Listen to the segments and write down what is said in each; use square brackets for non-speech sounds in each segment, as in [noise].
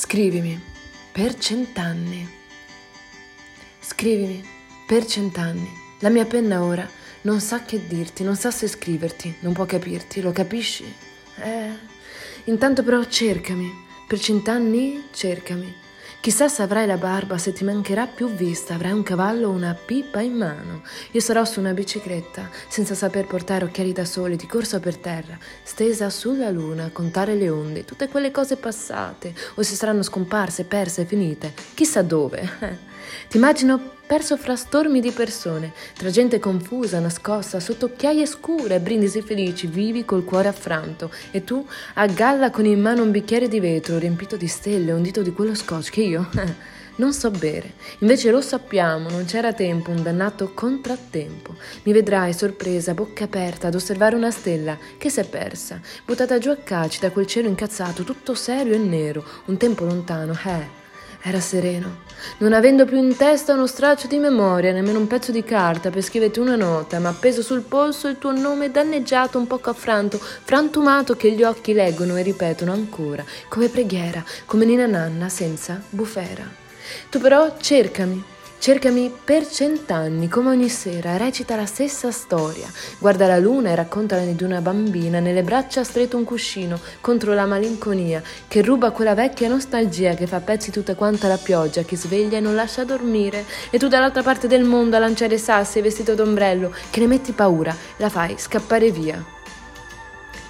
Scrivimi per cent'anni. Scrivimi per cent'anni. La mia penna ora non sa che dirti, non sa se scriverti, non può capirti, lo capisci? Eh. Intanto però cercami. Per cent'anni cercami. Chissà se avrai la barba, se ti mancherà più vista, avrai un cavallo o una pipa in mano. Io sarò su una bicicletta, senza saper portare occhiali da sole, di corsa per terra, stesa sulla luna, contare le onde, tutte quelle cose passate, o se saranno scomparse, perse, finite, chissà dove. [laughs] Ti immagino perso fra stormi di persone, tra gente confusa, nascosta, sotto occhiaie scure, brindisi felici, vivi col cuore affranto, e tu a galla con in mano un bicchiere di vetro riempito di stelle, un dito di quello scotch che io [laughs] non so bere. Invece lo sappiamo, non c'era tempo, un dannato contrattempo. Mi vedrai sorpresa, bocca aperta, ad osservare una stella che si è persa, buttata giù a calci da quel cielo incazzato, tutto serio e nero, un tempo lontano, eh. Era sereno, non avendo più in testa uno straccio di memoria, nemmeno un pezzo di carta per scriverti una nota, ma appeso sul polso il tuo nome danneggiato, un poco affranto, frantumato che gli occhi leggono e ripetono ancora, come preghiera, come nina nanna senza bufera. Tu però cercami, Cercami per cent'anni, come ogni sera, recita la stessa storia. Guarda la luna e raccontala di una bambina, nelle braccia stretto un cuscino contro la malinconia, che ruba quella vecchia nostalgia che fa pezzi tutta quanta la pioggia, che sveglia e non lascia dormire. E tu dall'altra parte del mondo a lanciare sassi vestito d'ombrello, che ne metti paura, la fai scappare via.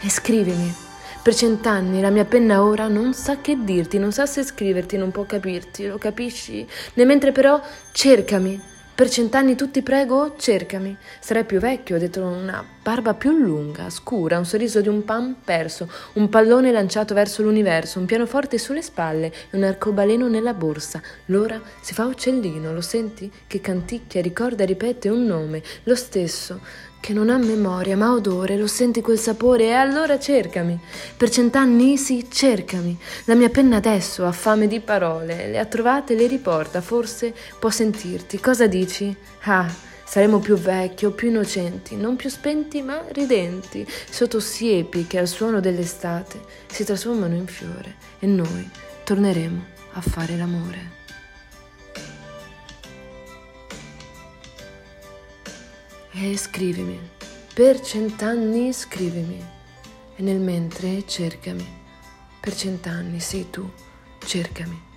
E scrivimi. Per cent'anni la mia penna ora non sa che dirti, non sa se scriverti, non può capirti, lo capisci? Ne mentre però cercami. Per cent'anni tu ti prego, cercami. Sarai più vecchio, ho detto una barba più lunga, scura, un sorriso di un pan perso, un pallone lanciato verso l'universo, un pianoforte sulle spalle e un arcobaleno nella borsa. L'ora si fa uccellino, lo senti? Che canticchia, ricorda ripete un nome, lo stesso che non ha memoria ma odore, lo senti quel sapore e allora cercami. Per cent'anni sì, cercami. La mia penna adesso ha fame di parole, le ha trovate le riporta, forse può sentirti. Cosa dici? Ah, saremo più vecchi o più innocenti, non più spenti ma ridenti, sotto siepi che al suono dell'estate si trasformano in fiore e noi torneremo a fare l'amore. E scrivimi, per cent'anni scrivimi, e nel mentre cercami, per cent'anni sei tu, cercami.